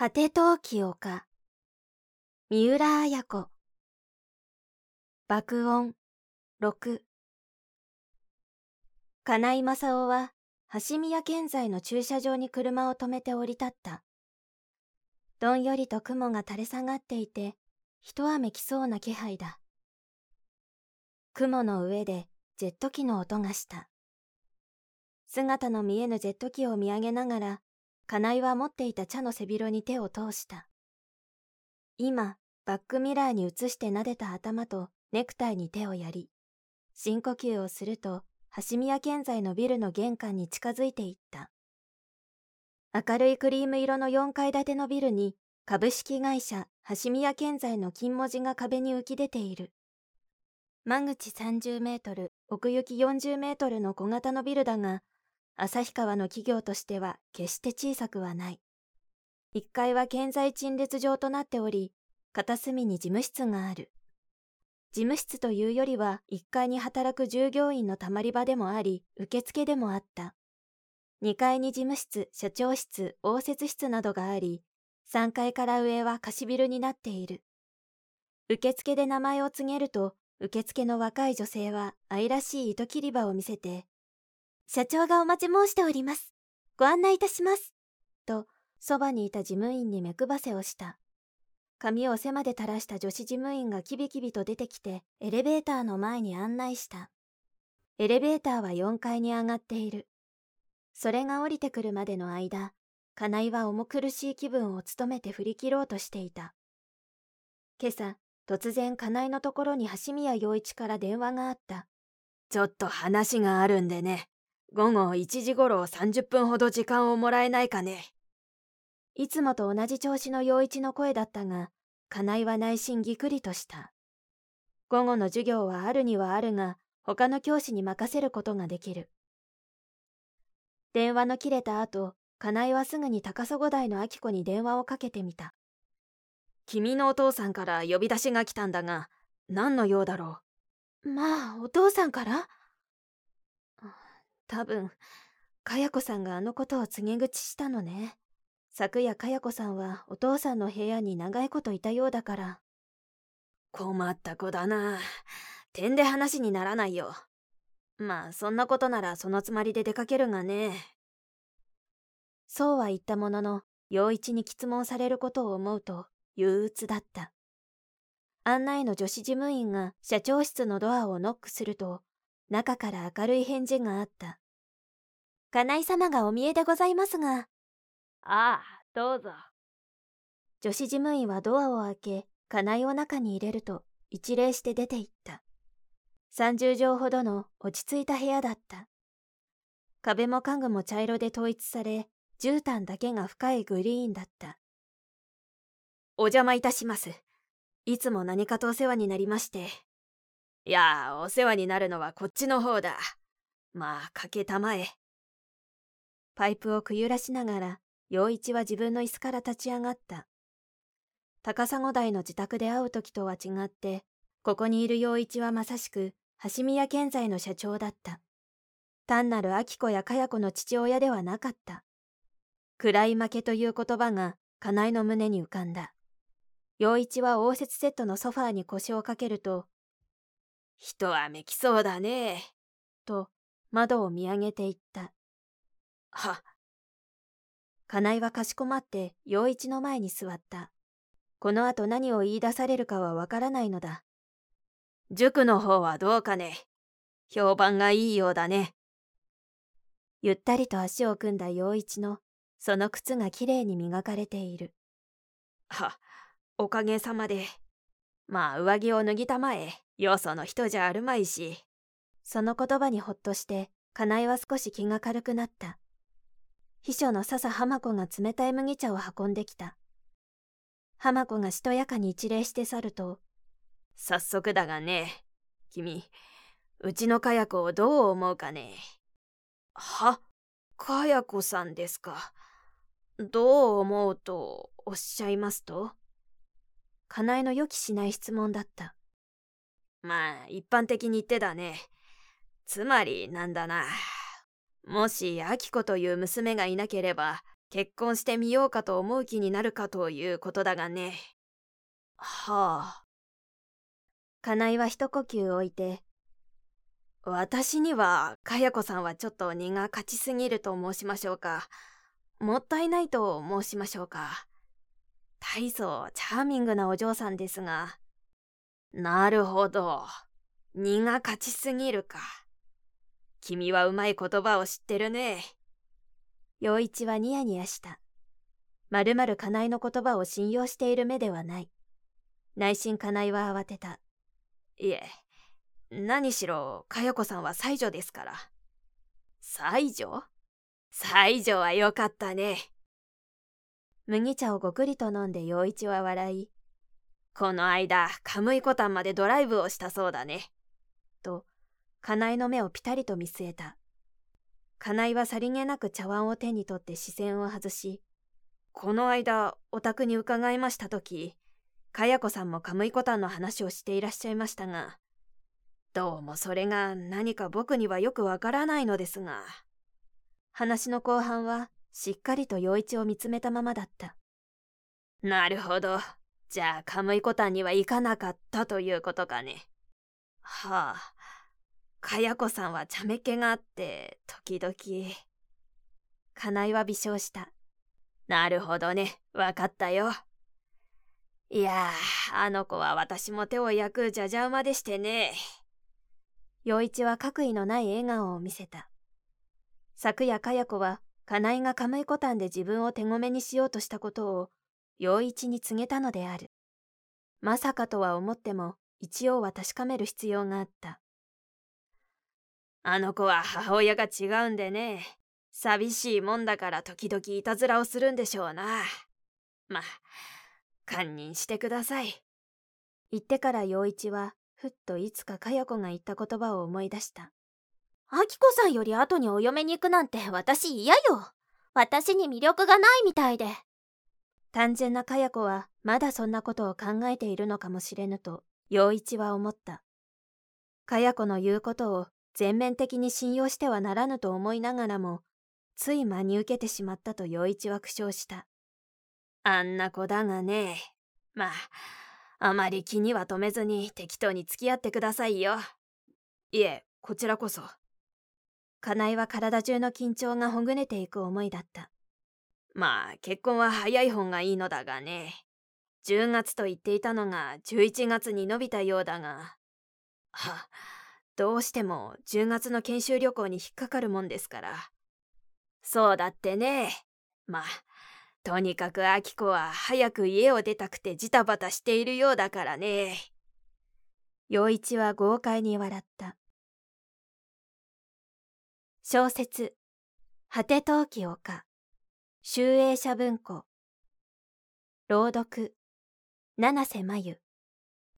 果て陶器丘三浦綾子。爆音。6金井正夫は橋宮建材の駐車場に車を止めて降り立った。どんよりと雲が垂れ下がっていて一雨来そうな気配だ。雲の上でジェット機の音がした。姿の見えぬジェット機を見上げながら金井は持っていた茶の背広に手を通した。今、バックミラーに映して撫でた頭とネクタイに手をやり、深呼吸をすると、橋宮建材のビルの玄関に近づいていった。明るいクリーム色の4階建てのビルに、株式会社橋宮建材の金文字が壁に浮き出ている。間口30メートル、奥行き40メートルの小型のビルだが、旭川の企業としては決して小さくはない。1階は建材陳列場となっており、片隅に事務室がある。事務室というよりは1階に働く従業員のたまり場でもあり、受付でもあった。2階に事務室、社長室、応接室などがあり、3階から上は貸しビルになっている。受付で名前を告げると、受付の若い女性は愛らしい糸切り場を見せて、社長がお待ち申しております。ご案内いたします。と、そばにいた事務員に目配せをした。髪を背まで垂らした女子事務員がキビキビと出てきて、エレベーターの前に案内した。エレベーターは4階に上がっている。それが降りてくるまでの間、金井は重苦しい気分を務めて振り切ろうとしていた。今朝、突然金井のところに橋宮陽一から電話があった。ちょっと話があるんでね。午後1時頃30分ほど時間をもらえないかね。いつもと同じ調子の陽一の声だったが、金井は内心ぎくりとした。午後の授業はあるにはあるが、他の教師に任せることができる。電話の切れた後、金井はすぐに高砂台の明子に電話をかけてみた。君のお父さんから呼び出しが来たんだが、何の用だろう。まあ、お父さんから？多分、かや子さんがあのことを告げ口したのね。昨夜かや子さんはお父さんの部屋に長いこといたようだから。困った子だな。点で話にならないよ。まあ、そんなことならそのつもりで出かけるがね。そうは言ったものの、陽一に質問されることを思うと憂鬱だった。案内の女子事務員が社長室のドアをノックすると、中から明るい返事があった。金井様がお見えでございますが。ああ、どうぞ。女子事務員はドアを開け、金井を中に入れると、一礼して出て行った。30畳ほどの落ち着いた部屋だった。壁も家具も茶色で統一され、絨毯だけが深いグリーンだった。お邪魔いたします。いつも何かとお世話になりまして。いや、お世話になるのはこっちの方だ。まあ、かけたまえ。パイプをくゆらしながら、陽一は自分の椅子から立ち上がった。高砂台の自宅で会う時とは違って、ここにいる陽一はまさしく、橋宮建材の社長だった。単なる明子やかや子の父親ではなかった。暗い負けという言葉が、金井の胸に浮かんだ。陽一は応接セットのソファーに腰をかけると、一雨来そうだね。と、窓を見上げていった。は。金井はかしこまって陽一の前に座った。この後何を言い出されるかはわからないのだ。塾の方はどうかね。評判がいいようだね。ゆったりと足を組んだ陽一の、その靴がきれいに磨かれている。は、おかげさまで。まあ上着を脱ぎたまえ。よその人じゃあるまいし。その言葉にほっとして、金井は少し気が軽くなった。秘書の笹浜子が冷たい麦茶を運んできた。浜子がしとやかに一礼して去ると、早速だがね、君、うちのかや子をどう思うかね。は、かや子さんですか。どう思うとおっしゃいますと？金井の予期しない質問だった。まあ、一般的に言ってだね。つまり、なんだな。もし、アキコという娘がいなければ、結婚してみようかと思う気になるかということだがね。はあ。金井は一呼吸置いて、私には、かや子さんはちょっと荷が勝ちすぎると申しましょうか。もったいないと申しましょうか。大層チャーミングなお嬢さんですが。なるほど。荷が勝ちすぎるか。君はうまい言葉を知ってるね。陽一はニヤニヤした。まるまる金井の言葉を信用している目ではない。内心金井は慌てた。いえ、何しろ、かよこさんは妻女ですから。妻女？妻女はよかったね。麦茶をごくりと飲んで陽一は笑い、この間、カムイコタンまでドライブをしたそうだね。と、金井の目をピタリと見据えた。金井はさりげなく茶碗を手に取って視線を外し、この間、お宅に伺いましたとき、かやこさんもカムイコタンの話をしていらっしゃいましたが、どうもそれが何か僕にはよくわからないのですが。話の後半はしっかりと陽一を見つめたままだった。なるほど。じゃあカムイコタンには行かなかったということかね。はあ。かやこさんは茶目っ気があって、時々。金井は微笑した。なるほどね。わかったよ。いやあ、の子は私も手を焼くじゃじゃ馬でしてね。陽一は悪意のない笑顔を見せた。昨夜かや子は、金井がカムイコタンで自分を手ごめにしようとしたことを、陽一に告げたのである。まさかとは思っても、一応は確かめる必要があった。あの子は母親が違うんでね。寂しいもんだから時々いたずらをするんでしょうな。まあ、堪忍してください。言ってから陽一は、ふっといつかかや子が言った言葉を思い出した。あきこさんより後にお嫁に行くなんて私嫌よ。私に魅力がないみたいで。単純なかや子はまだそんなことを考えているのかもしれぬと、陽一は思った。かや子の言うことを全面的に信用してはならぬと思いながらも、つい真に受けてしまったと陽一は苦笑した。あんな子だがね。まあ、あまり気には留めずに適当に付き合ってくださいよ。いえ、こちらこそ。金井は体中の緊張がほぐれていく思いだった。まあ、結婚は早い方がいいのだがね。10月と言っていたのが11月に伸びたようだが。は、どうしても10月の研修旅行に引っかかるもんですから。そうだってね。まあ、とにかくアキコは早く家を出たくてジタバタしているようだからね。陽一は豪快に笑った。小説、果て陶器丘、集英社文庫。朗読、七瀬真由。